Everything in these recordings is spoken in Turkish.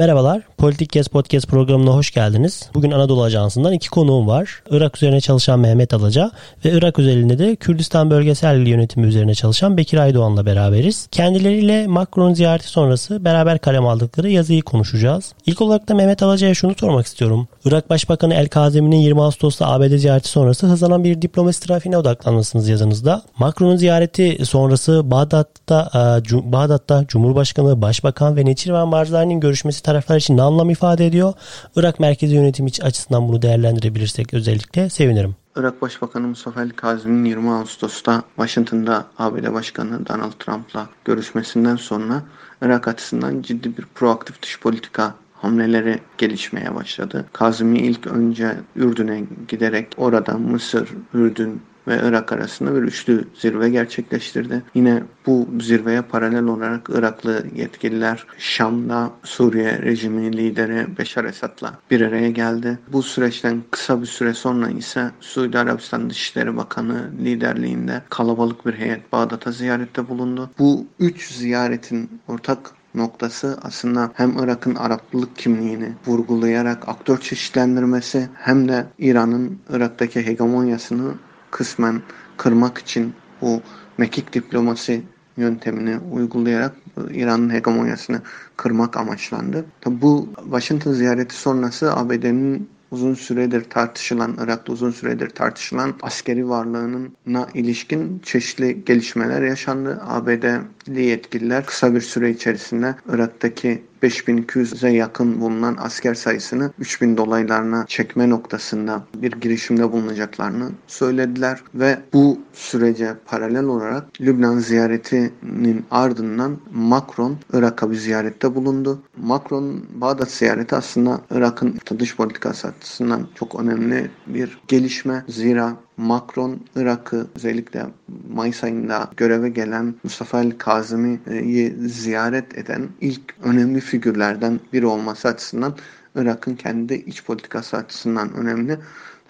Merhabalar, Politik Kes Podcast programına hoş geldiniz. Bugün Anadolu Ajansı'ndan iki konuğum var. Irak üzerine çalışan Mehmet Alaca ve Irak özelinde de Kürdistan Bölgesel Yönetimi üzerine çalışan Bekir Aydoğan'la beraberiz. Kendileriyle Macron ziyareti sonrası beraber kalem aldıkları yazıyı konuşacağız. İlk olarak da Mehmet Alaca'ya şunu sormak istiyorum. Irak Başbakanı El Kazemi'nin 20 Ağustos'ta ABD ziyareti sonrası hızlanan bir diplomasi trafiğine odaklanmışsınız yazınızda. Macron'un ziyareti sonrası Bağdat'ta, e, Bağdat'ta Cumhurbaşkanı, Başbakan ve Neçirvan Barzani'nin görüşmesi taraflar için ne anlam ifade ediyor? Irak merkezi yönetim açısından bunu değerlendirebilirsek özellikle sevinirim. Irak Başbakanı Mustafa El Kazimi'nin 20 Ağustos'ta Washington'da ABD Başkanı Donald Trump'la görüşmesinden sonra Irak açısından ciddi bir proaktif dış politika hamleleri gelişmeye başladı. Kazimi ilk önce Ürdün'e giderek orada Mısır, Ürdün ve Irak arasında bir üçlü zirve gerçekleştirdi. Yine bu zirveye paralel olarak Iraklı yetkililer Şam'da Suriye rejimi lideri Beşar Esad'la bir araya geldi. Bu süreçten kısa bir süre sonra ise Suudi Arabistan Dışişleri Bakanı liderliğinde kalabalık bir heyet Bağdat'a ziyarette bulundu. Bu üç ziyaretin ortak noktası aslında hem Irak'ın Araplılık kimliğini vurgulayarak aktör çeşitlendirmesi hem de İran'ın Irak'taki hegemonyasını kısmen kırmak için bu mekik diplomasi yöntemini uygulayarak İran'ın hegemonyasını kırmak amaçlandı. Tabi bu Washington ziyareti sonrası ABD'nin uzun süredir tartışılan, Irak'ta uzun süredir tartışılan askeri varlığına ilişkin çeşitli gelişmeler yaşandı. ABD'li yetkililer kısa bir süre içerisinde Irak'taki 5200'e yakın bulunan asker sayısını 3000 dolaylarına çekme noktasında bir girişimde bulunacaklarını söylediler ve bu sürece paralel olarak Lübnan ziyaretinin ardından Macron Irak'a bir ziyarette bulundu. Macron Bağdat ziyareti aslında Irak'ın dış politikası açısından çok önemli bir gelişme. Zira Macron Irak'ı özellikle Mayıs ayında göreve gelen Mustafa El Kazimi'yi ziyaret eden ilk önemli figürlerden biri olması açısından Irak'ın kendi iç politikası açısından önemli.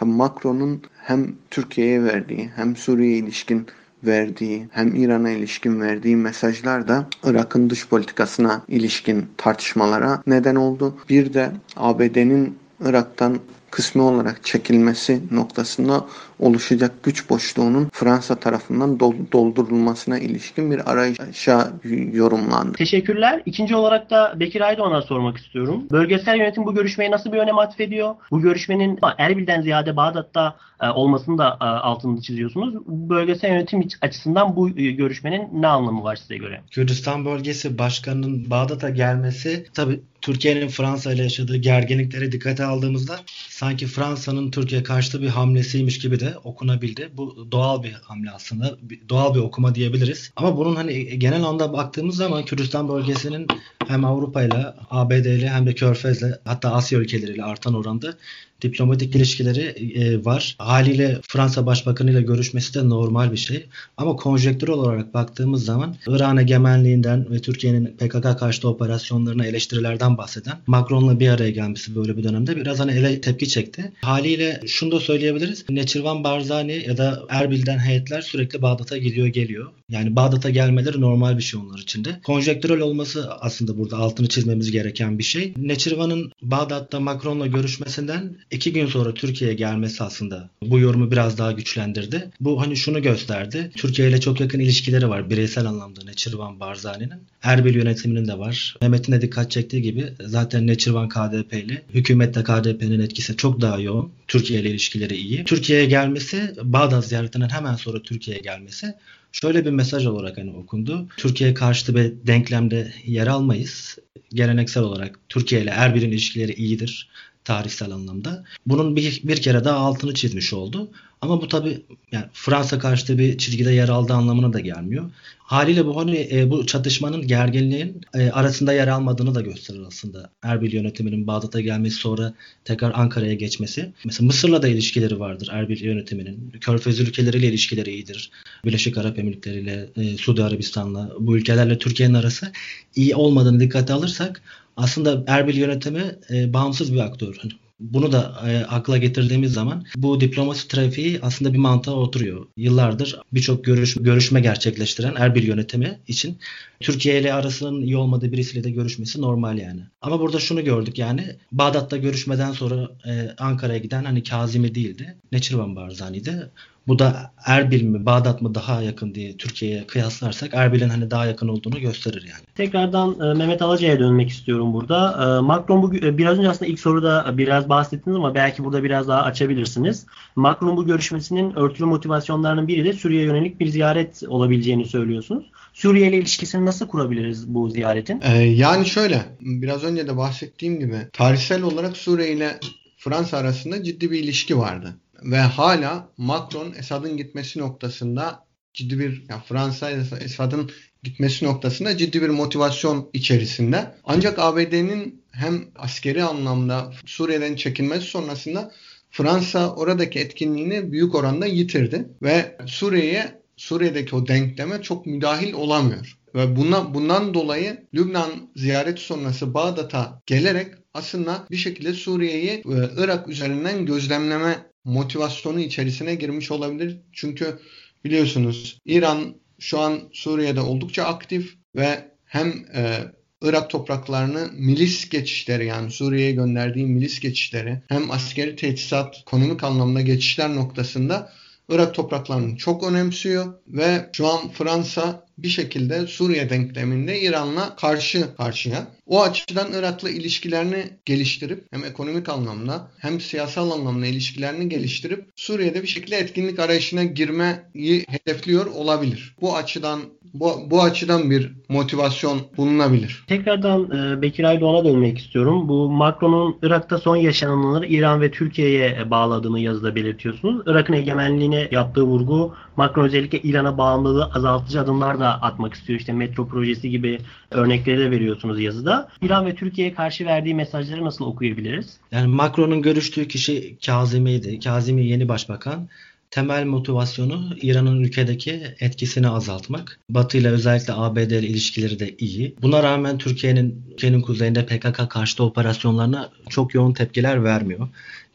Macron'un hem Türkiye'ye verdiği hem Suriye'ye ilişkin verdiği hem İran'a ilişkin verdiği mesajlar da Irak'ın dış politikasına ilişkin tartışmalara neden oldu. Bir de ABD'nin Irak'tan kısmi olarak çekilmesi noktasında oluşacak güç boşluğunun Fransa tarafından doldurulmasına ilişkin bir arayışa yorumlandı. Teşekkürler. İkinci olarak da Bekir Aydoğan'a sormak istiyorum. Bölgesel yönetim bu görüşmeye nasıl bir önem atfediyor? Bu görüşmenin Erbil'den ziyade Bağdat'ta e, olmasını da e, altını çiziyorsunuz. Bölgesel yönetim açısından bu e, görüşmenin ne anlamı var size göre? Kürdistan bölgesi başkanının Bağdat'a gelmesi tabi Türkiye'nin Fransa ile yaşadığı gerginliklere dikkate aldığımızda sanki Fransa'nın Türkiye karşıtı bir hamlesiymiş gibi de okunabildi. Bu doğal bir hamle aslında. Doğal bir okuma diyebiliriz. Ama bunun hani genel anda baktığımız zaman Kürdistan bölgesinin hem Avrupa ile ABD ile hem de Körfez'le hatta Asya ülkeleriyle artan oranda diplomatik ilişkileri e, var. Haliyle Fransa Başbakanı ile görüşmesi de normal bir şey. Ama konjektürel olarak baktığımız zaman İran egemenliğinden ve Türkiye'nin PKK karşıtı operasyonlarına eleştirilerden bahseden Macron'la bir araya gelmesi böyle bir dönemde biraz hani ele tepki çekti. Haliyle şunu da söyleyebiliriz. Neçirvan Barzani ya da Erbil'den heyetler sürekli Bağdat'a gidiyor geliyor. Yani Bağdat'a gelmeleri normal bir şey onlar için de. Konjektürel olması aslında burada altını çizmemiz gereken bir şey. Neçirvan'ın Bağdat'ta Macron'la görüşmesinden iki gün sonra Türkiye'ye gelmesi aslında bu yorumu biraz daha güçlendirdi. Bu hani şunu gösterdi. Türkiye ile çok yakın ilişkileri var bireysel anlamda Neçirvan Barzani'nin. Erbil yönetiminin de var. Mehmet'in de dikkat çektiği gibi zaten Neçirvan KDP'li. Hükümette KDP'nin etkisi çok daha yoğun. Türkiye ile ilişkileri iyi. Türkiye'ye gelmesi Bağdat ziyaretinden hemen sonra Türkiye'ye gelmesi şöyle bir mesaj olarak hani okundu. Türkiye karşıtı bir denklemde yer almayız. Geleneksel olarak Türkiye ile Erbil'in ilişkileri iyidir tarihsel anlamda. Bunun bir, bir kere daha altını çizmiş oldu. Ama bu tabi yani Fransa karşıtı bir çizgide yer aldığı anlamına da gelmiyor. Haliyle bu hani e, bu çatışmanın gerginliğin e, arasında yer almadığını da gösterir aslında. Erbil yönetiminin Bağdat'a gelmesi sonra tekrar Ankara'ya geçmesi. Mesela Mısır'la da ilişkileri vardır Erbil yönetiminin. Körfez ülkeleriyle ilişkileri iyidir. Birleşik Arap Emirlikleri ile e, Suudi Arabistan'la bu ülkelerle Türkiye'nin arası iyi olmadığını dikkate alırsak aslında Erbil yönetimi e, bağımsız bir aktör. Hani bunu da e, akla getirdiğimiz zaman bu diplomasi trafiği aslında bir mantığa oturuyor. Yıllardır birçok görüş, görüşme gerçekleştiren Erbil yönetimi için Türkiye ile arasının iyi olmadığı birisiyle de görüşmesi normal yani. Ama burada şunu gördük yani Bağdat'ta görüşmeden sonra e, Ankara'ya giden hani Kazimi değildi. Neçirvan Barzani'ydi. Bu da Erbil mi Bağdat mı daha yakın diye Türkiye'ye kıyaslarsak Erbil'in hani daha yakın olduğunu gösterir yani. Tekrardan e, Mehmet Alaca'ya dönmek istiyorum burada. E, Macron bu e, biraz önce aslında ilk soruda biraz bahsettiniz ama belki burada biraz daha açabilirsiniz. Macron bu görüşmesinin örtülü motivasyonlarının biri de Suriye yönelik bir ziyaret olabileceğini söylüyorsunuz. Suriye ile ilişkisini nasıl kurabiliriz bu ziyaretin? Ee, yani şöyle biraz önce de bahsettiğim gibi tarihsel olarak Suriye ile Fransa arasında ciddi bir ilişki vardı ve hala Macron Esad'ın gitmesi noktasında ciddi bir yani Fransa Esad'ın gitmesi noktasında ciddi bir motivasyon içerisinde. Ancak ABD'nin hem askeri anlamda Suriye'den çekilmesi sonrasında Fransa oradaki etkinliğini büyük oranda yitirdi ve Suriye'ye Suriye'deki o denkleme çok müdahil olamıyor. Ve buna, bundan dolayı Lübnan ziyareti sonrası Bağdat'a gelerek aslında bir şekilde Suriye'yi e, Irak üzerinden gözlemleme motivasyonu içerisine girmiş olabilir. Çünkü biliyorsunuz İran şu an Suriye'de oldukça aktif ve hem e, Irak topraklarını milis geçişleri yani Suriye'ye gönderdiği milis geçişleri hem askeri teçhizat, ekonomik anlamda geçişler noktasında Irak topraklarını çok önemsiyor ve şu an Fransa bir şekilde Suriye denkleminde İran'la karşı karşıya. O açıdan Irak'la ilişkilerini geliştirip hem ekonomik anlamda hem siyasal anlamda ilişkilerini geliştirip Suriye'de bir şekilde etkinlik arayışına girmeyi hedefliyor olabilir. Bu açıdan bu, bu açıdan bir motivasyon bulunabilir. Tekrardan e, Bekir Aydoğan'a dönmek istiyorum. Bu Macron'un Irak'ta son yaşananları İran ve Türkiye'ye bağladığını yazıda belirtiyorsunuz. Irak'ın egemenliğine yaptığı vurgu Macron özellikle İran'a bağımlılığı azaltıcı adımlar da atmak istiyor. İşte metro projesi gibi örnekleri de veriyorsunuz yazıda. İran ve Türkiye'ye karşı verdiği mesajları nasıl okuyabiliriz? Yani Macron'un görüştüğü kişi Kazimi'ydi. Kazimi yeni başbakan temel motivasyonu İran'ın ülkedeki etkisini azaltmak. Batı ile özellikle ABD ile ilişkileri de iyi. Buna rağmen Türkiye'nin ülkenin kuzeyinde PKK karşıtı operasyonlarına çok yoğun tepkiler vermiyor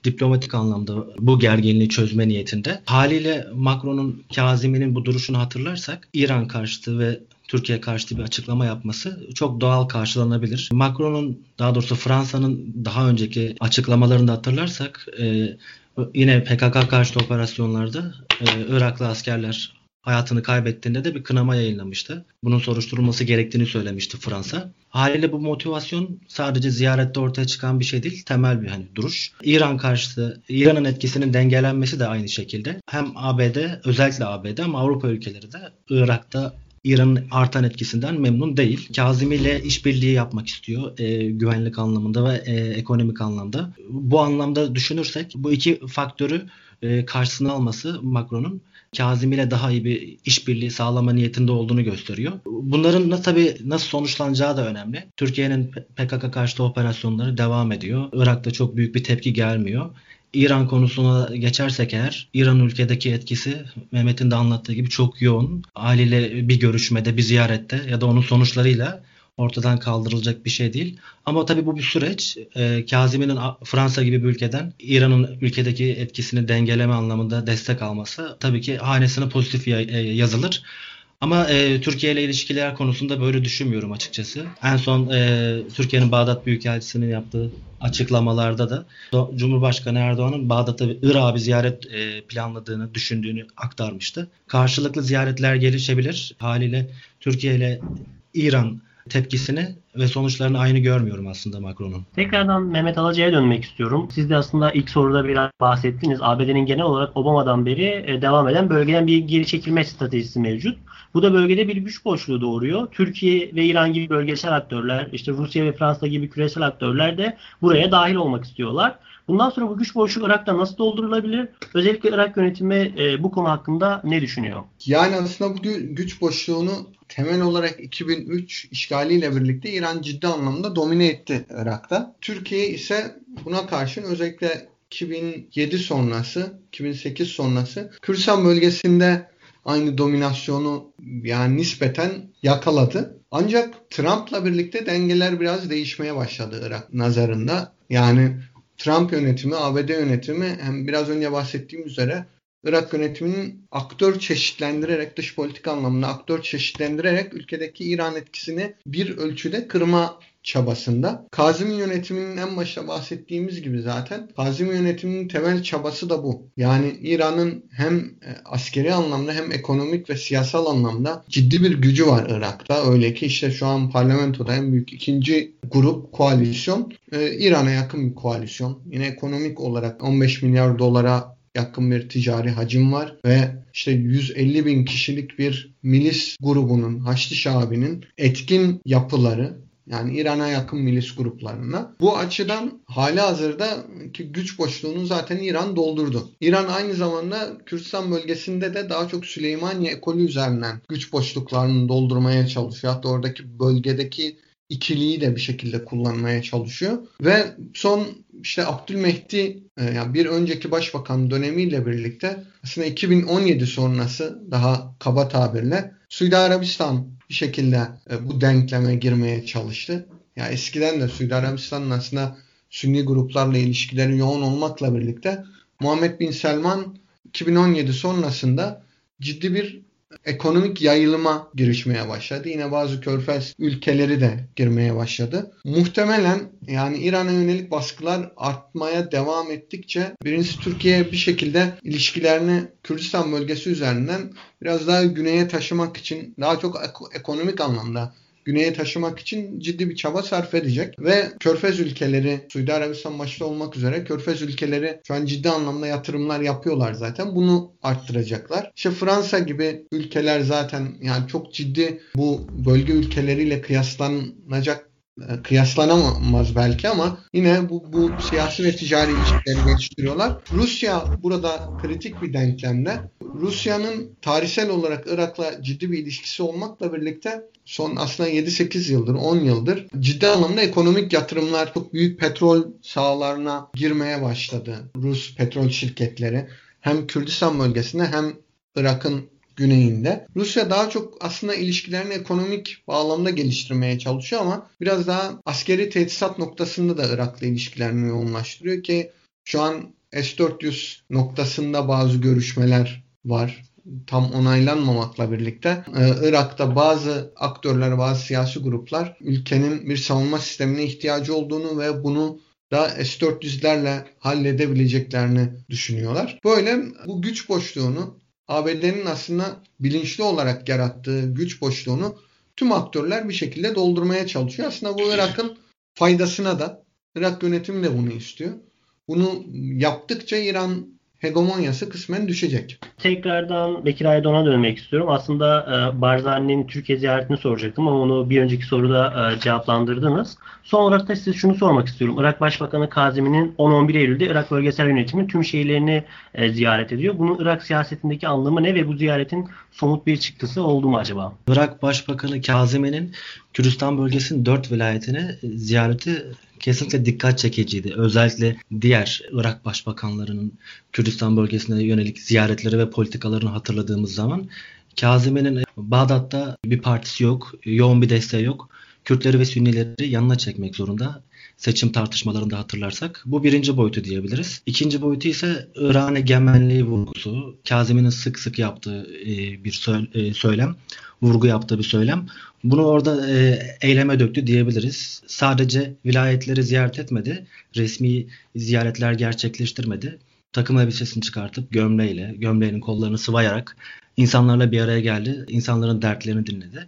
diplomatik anlamda bu gerginliği çözme niyetinde. Haliyle Macron'un Kazimi'nin bu duruşunu hatırlarsak İran karşıtı ve Türkiye karşıtı bir açıklama yapması çok doğal karşılanabilir. Macron'un daha doğrusu Fransa'nın daha önceki açıklamalarını da hatırlarsak e, yine PKK karşıtı operasyonlarda e, Iraklı askerler hayatını kaybettiğinde de bir kınama yayınlamıştı. Bunun soruşturulması gerektiğini söylemişti Fransa. Haliyle bu motivasyon sadece ziyarette ortaya çıkan bir şey değil, temel bir hani duruş. İran karşıtı, İran'ın etkisinin dengelenmesi de aynı şekilde. Hem ABD, özellikle ABD ama Avrupa ülkeleri de Irak'ta İran'ın artan etkisinden memnun değil. Kazimi ile işbirliği yapmak istiyor e, güvenlik anlamında ve e, ekonomik anlamda. Bu anlamda düşünürsek bu iki faktörü e, karşısına alması Macron'un Kazim ile daha iyi bir işbirliği sağlama niyetinde olduğunu gösteriyor. Bunların da tabii nasıl sonuçlanacağı da önemli. Türkiye'nin PKK karşıtı operasyonları devam ediyor. Irak'ta çok büyük bir tepki gelmiyor. İran konusuna geçersek eğer İran ülkedeki etkisi Mehmet'in de anlattığı gibi çok yoğun. Aileyle bir görüşmede, bir ziyarette ya da onun sonuçlarıyla ortadan kaldırılacak bir şey değil. Ama tabii bu bir süreç. E, Kazimi'nin Fransa gibi bir ülkeden İran'ın ülkedeki etkisini dengeleme anlamında destek alması tabii ki hanesine pozitif e, yazılır. Ama e, Türkiye ile ilişkiler konusunda böyle düşünmüyorum açıkçası. En son e, Türkiye'nin Bağdat Büyükelçisi'nin yaptığı açıklamalarda da Cumhurbaşkanı Erdoğan'ın Bağdat'a bir ziyaret e, planladığını, düşündüğünü aktarmıştı. Karşılıklı ziyaretler gelişebilir. Haliyle Türkiye ile İran tepkisini ve sonuçlarını aynı görmüyorum aslında Macron'un. Tekrardan Mehmet Alacı'ya dönmek istiyorum. Siz de aslında ilk soruda biraz bahsettiniz. ABD'nin genel olarak Obama'dan beri e, devam eden bölgeden bir geri çekilme stratejisi mevcut. Bu da bölgede bir güç boşluğu doğuruyor. Türkiye ve İran gibi bölgesel aktörler, işte Rusya ve Fransa gibi küresel aktörler de buraya dahil olmak istiyorlar. Bundan sonra bu güç boşluğu Irak'ta nasıl doldurulabilir? Özellikle Irak yönetimi e, bu konu hakkında ne düşünüyor? Yani aslında bu güç boşluğunu temel olarak 2003 işgaliyle birlikte İran ciddi anlamda domine etti Irak'ta. Türkiye ise buna karşın özellikle 2007 sonrası, 2008 sonrası Kürdistan bölgesinde aynı dominasyonu yani nispeten yakaladı. Ancak Trump'la birlikte dengeler biraz değişmeye başladı Irak nazarında. Yani Trump yönetimi, ABD yönetimi hem biraz önce bahsettiğim üzere Irak yönetiminin aktör çeşitlendirerek, dış politika anlamında aktör çeşitlendirerek ülkedeki İran etkisini bir ölçüde kırma çabasında. Kazım yönetiminin en başta bahsettiğimiz gibi zaten Kazım yönetiminin temel çabası da bu. Yani İran'ın hem e, askeri anlamda hem ekonomik ve siyasal anlamda ciddi bir gücü var Irak'ta. Öyle ki işte şu an parlamentoda en büyük ikinci grup koalisyon e, İran'a yakın bir koalisyon. Yine ekonomik olarak 15 milyar dolara yakın bir ticari hacim var ve işte 150 bin kişilik bir milis grubunun, Haçlı Şabi'nin etkin yapıları yani İran'a yakın milis gruplarına. Bu açıdan hali hazırda ki güç boşluğunu zaten İran doldurdu. İran aynı zamanda Kürdistan bölgesinde de daha çok Süleymaniye ekolü üzerinden güç boşluklarını doldurmaya çalışıyor. Hatta oradaki bölgedeki ikiliyi de bir şekilde kullanmaya çalışıyor. Ve son işte Abdülmehdi e, yani bir önceki başbakan dönemiyle birlikte aslında 2017 sonrası daha kaba tabirle Suudi Arabistan bir şekilde e, bu denkleme girmeye çalıştı. Ya eskiden de Suudi Arabistan'ın aslında Sünni gruplarla ilişkileri yoğun olmakla birlikte Muhammed Bin Selman 2017 sonrasında ciddi bir ekonomik yayılıma girişmeye başladı. Yine bazı körfez ülkeleri de girmeye başladı. Muhtemelen yani İran'a yönelik baskılar artmaya devam ettikçe birincisi Türkiye bir şekilde ilişkilerini Kürdistan bölgesi üzerinden biraz daha güneye taşımak için daha çok ekonomik anlamda güneye taşımak için ciddi bir çaba sarf edecek. Ve Körfez ülkeleri, Suudi Arabistan başta olmak üzere Körfez ülkeleri şu an ciddi anlamda yatırımlar yapıyorlar zaten. Bunu arttıracaklar. İşte Fransa gibi ülkeler zaten yani çok ciddi bu bölge ülkeleriyle kıyaslanacak kıyaslanamaz belki ama yine bu, bu siyasi ve ticari ilişkileri geliştiriyorlar. Rusya burada kritik bir denklemde. Rusya'nın tarihsel olarak Irak'la ciddi bir ilişkisi olmakla birlikte son aslında 7-8 yıldır, 10 yıldır ciddi anlamda ekonomik yatırımlar çok büyük petrol sahalarına girmeye başladı. Rus petrol şirketleri hem Kürdistan bölgesinde hem Irak'ın güneyinde. Rusya daha çok aslında ilişkilerini ekonomik bağlamda geliştirmeye çalışıyor ama biraz daha askeri teçhizat noktasında da Irak'la ilişkilerini yoğunlaştırıyor ki şu an S-400 noktasında bazı görüşmeler var tam onaylanmamakla birlikte e, Irak'ta bazı aktörler, bazı siyasi gruplar ülkenin bir savunma sistemine ihtiyacı olduğunu ve bunu da S-400'lerle halledebileceklerini düşünüyorlar. Böyle bu güç boşluğunu ABD'nin aslında bilinçli olarak yarattığı güç boşluğunu tüm aktörler bir şekilde doldurmaya çalışıyor. Aslında bu Irak'ın faydasına da Irak yönetimi de bunu istiyor. Bunu yaptıkça İran hegemonyası kısmen düşecek. Tekrardan Bekir Aydoğan'a dönmek istiyorum. Aslında e, Barzani'nin Türkiye ziyaretini soracaktım ama onu bir önceki soruda e, cevaplandırdınız. Son olarak da size şunu sormak istiyorum. Irak Başbakanı Kazimi'nin 10-11 Eylül'de Irak Bölgesel Yönetimi tüm şehirlerini e, ziyaret ediyor. Bunun Irak siyasetindeki anlamı ne ve bu ziyaretin somut bir çıktısı oldu mu acaba? Irak Başbakanı Kazimi'nin Kürdistan bölgesinin dört vilayetine ziyareti kesinlikle dikkat çekiciydi. Özellikle diğer Irak başbakanlarının Kürdistan bölgesine yönelik ziyaretleri ve politikalarını hatırladığımız zaman Kazimi'nin Bağdat'ta bir partisi yok, yoğun bir desteği yok. Kürtleri ve Sünnileri yanına çekmek zorunda. Seçim tartışmalarında hatırlarsak. Bu birinci boyutu diyebiliriz. İkinci boyutu ise Irak'ın egemenliği vurgusu. Kazimi'nin sık sık yaptığı e, bir e, söylem. Vurgu yaptığı bir söylem. Bunu orada e, eyleme döktü diyebiliriz. Sadece vilayetleri ziyaret etmedi. Resmi ziyaretler gerçekleştirmedi. Takım elbisesini çıkartıp gömleğiyle, gömleğinin kollarını sıvayarak insanlarla bir araya geldi. İnsanların dertlerini dinledi.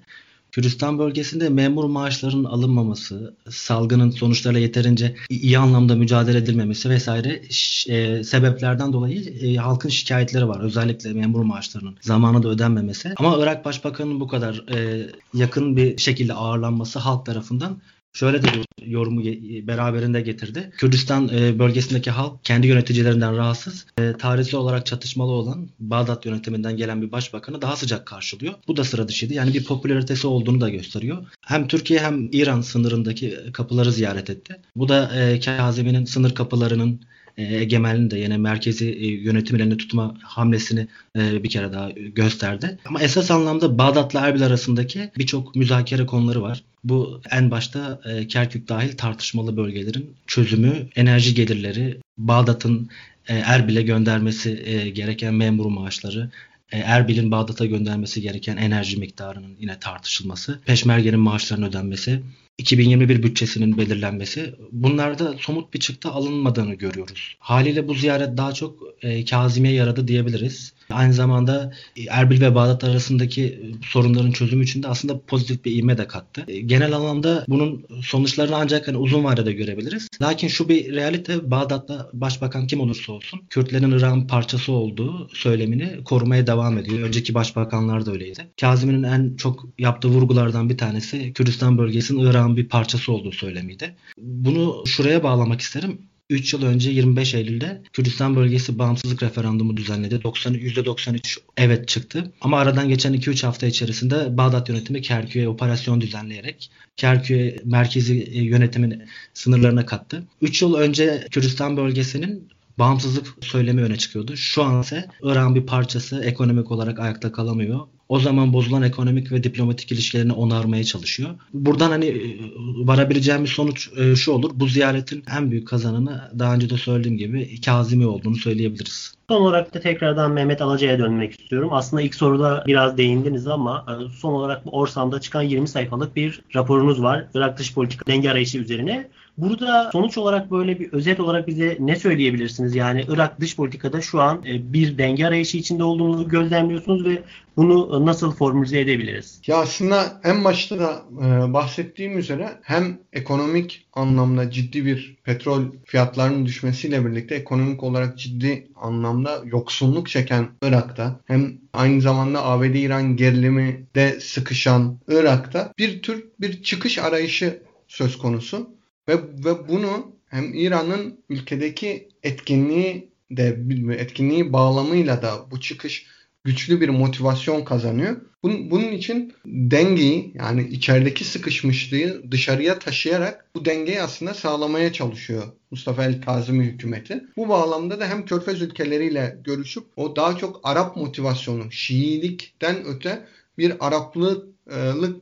Kürdistan bölgesinde memur maaşlarının alınmaması, salgının sonuçlarıyla yeterince iyi anlamda mücadele edilmemesi vesaire e, sebeplerden dolayı e, halkın şikayetleri var. Özellikle memur maaşlarının zamanında ödenmemesi. Ama Irak Başbakanı'nın bu kadar e, yakın bir şekilde ağırlanması halk tarafından şöyle de bir yorumu beraberinde getirdi. Kürdistan e, bölgesindeki halk kendi yöneticilerinden rahatsız. E, tarihsel olarak çatışmalı olan Bağdat yönetiminden gelen bir başbakanı daha sıcak karşılıyor. Bu da sıra dışıydı. Yani bir popülaritesi olduğunu da gösteriyor. Hem Türkiye hem İran sınırındaki kapıları ziyaret etti. Bu da e, Kazimi'nin sınır kapılarının egemenliğini de yine merkezi yönetimin elinde tutma hamlesini bir kere daha gösterdi. Ama esas anlamda Bağdat'la Erbil arasındaki birçok müzakere konuları var. Bu en başta e, Kerkük dahil tartışmalı bölgelerin çözümü, enerji gelirleri, Bağdat'ın e, Erbil'e göndermesi e, gereken memur maaşları, e, Erbil'in Bağdat'a göndermesi gereken enerji miktarının yine tartışılması, peşmergenin maaşlarının ödenmesi, 2021 bütçesinin belirlenmesi bunlarda somut bir çıktı alınmadığını görüyoruz. Haliyle bu ziyaret daha çok e, Kazimiye yaradı diyebiliriz. Aynı zamanda e, Erbil ve Bağdat arasındaki e, sorunların çözümü için de aslında pozitif bir ivme de kattı. E, genel anlamda bunun sonuçlarını ancak hani uzun vadede görebiliriz. Lakin şu bir realite Bağdat'ta başbakan kim olursa olsun Kürtlerin Irak'ın parçası olduğu söylemini korumaya devam ediyor. Önceki başbakanlar da öyleydi. Kazimi'nin en çok yaptığı vurgulardan bir tanesi Kürdistan bölgesinin Irak'ın bir parçası olduğu söylemiydi. Bunu şuraya bağlamak isterim. 3 yıl önce 25 Eylül'de Kürdistan bölgesi bağımsızlık referandumu düzenledi. 90, %93 evet çıktı. Ama aradan geçen 2-3 hafta içerisinde Bağdat yönetimi Kerkük'e operasyon düzenleyerek Kerkük'e merkezi e, yönetimin sınırlarına kattı. 3 yıl önce Kürdistan bölgesinin bağımsızlık söylemi öne çıkıyordu. Şu an ise Irak'ın bir parçası ekonomik olarak ayakta kalamıyor o zaman bozulan ekonomik ve diplomatik ilişkilerini onarmaya çalışıyor. Buradan hani e, varabileceğimiz sonuç e, şu olur. Bu ziyaretin en büyük kazananı daha önce de söylediğim gibi Kazimi olduğunu söyleyebiliriz. Son olarak da tekrardan Mehmet Alaca'ya dönmek istiyorum. Aslında ilk soruda biraz değindiniz ama e, son olarak Orsam'da çıkan 20 sayfalık bir raporunuz var. Irak dış politika denge arayışı üzerine. Burada sonuç olarak böyle bir özet olarak bize ne söyleyebilirsiniz? Yani Irak dış politikada şu an e, bir denge arayışı içinde olduğunu gözlemliyorsunuz ve bunu nasıl formüle edebiliriz? Ya aslında en başta da e, bahsettiğim üzere hem ekonomik anlamda ciddi bir petrol fiyatlarının düşmesiyle birlikte ekonomik olarak ciddi anlamda yoksunluk çeken Irak'ta hem aynı zamanda ABD-İran gerilimi de sıkışan Irak'ta bir tür bir çıkış arayışı söz konusu. Ve, ve bunu hem İran'ın ülkedeki etkinliği de etkinliği bağlamıyla da bu çıkış güçlü bir motivasyon kazanıyor. Bunun, bunun için dengeyi yani içerideki sıkışmışlığı dışarıya taşıyarak bu dengeyi aslında sağlamaya çalışıyor Mustafa El Kazimi hükümeti. Bu bağlamda da hem Körfez ülkeleriyle görüşüp o daha çok Arap motivasyonu, Şiilikten öte bir Araplık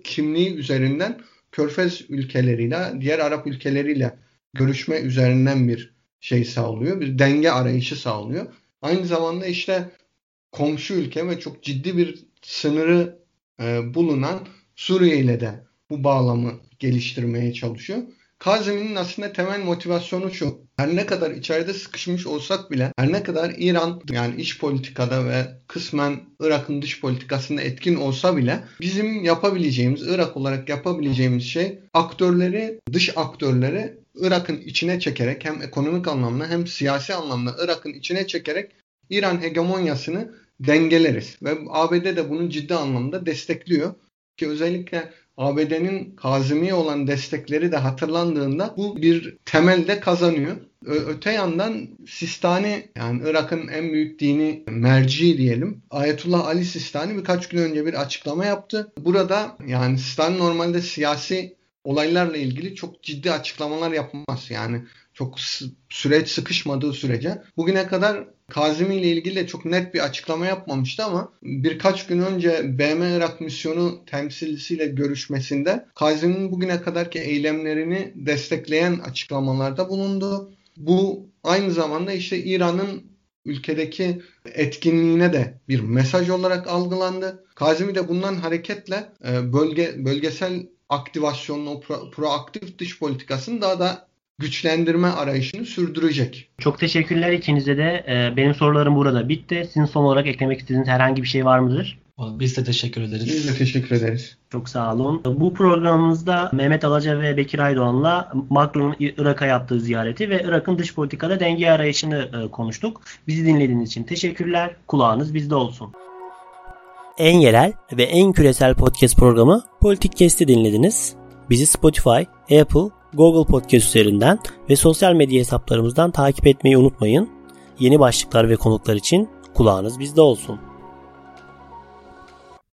kimliği üzerinden Körfez ülkeleriyle, diğer Arap ülkeleriyle görüşme üzerinden bir şey sağlıyor. Bir denge arayışı sağlıyor. Aynı zamanda işte komşu ülke ve çok ciddi bir sınırı e, bulunan Suriye ile de bu bağlamı geliştirmeye çalışıyor. Kazimi'nin aslında temel motivasyonu şu. Her ne kadar içeride sıkışmış olsak bile her ne kadar İran yani iç politikada ve kısmen Irak'ın dış politikasında etkin olsa bile bizim yapabileceğimiz Irak olarak yapabileceğimiz şey aktörleri dış aktörleri Irak'ın içine çekerek hem ekonomik anlamda hem siyasi anlamda Irak'ın içine çekerek İran hegemonyasını dengeleriz. Ve ABD de bunu ciddi anlamda destekliyor. Ki özellikle ABD'nin Kazimi'ye olan destekleri de hatırlandığında bu bir temelde kazanıyor. Ö- öte yandan Sistani yani Irak'ın en büyük dini merci diyelim. Ayetullah Ali Sistani birkaç gün önce bir açıklama yaptı. Burada yani Sistani normalde siyasi olaylarla ilgili çok ciddi açıklamalar yapmaz. Yani çok süreç sıkışmadığı sürece. Bugüne kadar Kazimi ile ilgili de çok net bir açıklama yapmamıştı ama birkaç gün önce BM Irak misyonu temsilcisiyle görüşmesinde Kazimi'nin bugüne kadarki eylemlerini destekleyen açıklamalarda bulundu. Bu aynı zamanda işte İran'ın ülkedeki etkinliğine de bir mesaj olarak algılandı. Kazimi de bundan hareketle e, bölge bölgesel aktivasyonun o pro, proaktif dış politikasını daha da güçlendirme arayışını sürdürecek. Çok teşekkürler ikinize de. Ee, benim sorularım burada bitti. Sizin son olarak eklemek istediğiniz herhangi bir şey var mıdır? Biz de teşekkür ederiz. Biz de teşekkür ederiz. Çok sağ olun. Bu programımızda Mehmet Alaca ve Bekir Aydoğan'la Macron'un Irak'a yaptığı ziyareti ve Irak'ın dış politikada denge arayışını e, konuştuk. Bizi dinlediğiniz için teşekkürler. Kulağınız bizde olsun. En yerel ve en küresel podcast programı Politik Kesti dinlediniz. Bizi Spotify, Apple, Google Podcast üzerinden ve sosyal medya hesaplarımızdan takip etmeyi unutmayın. Yeni başlıklar ve konuklar için kulağınız bizde olsun.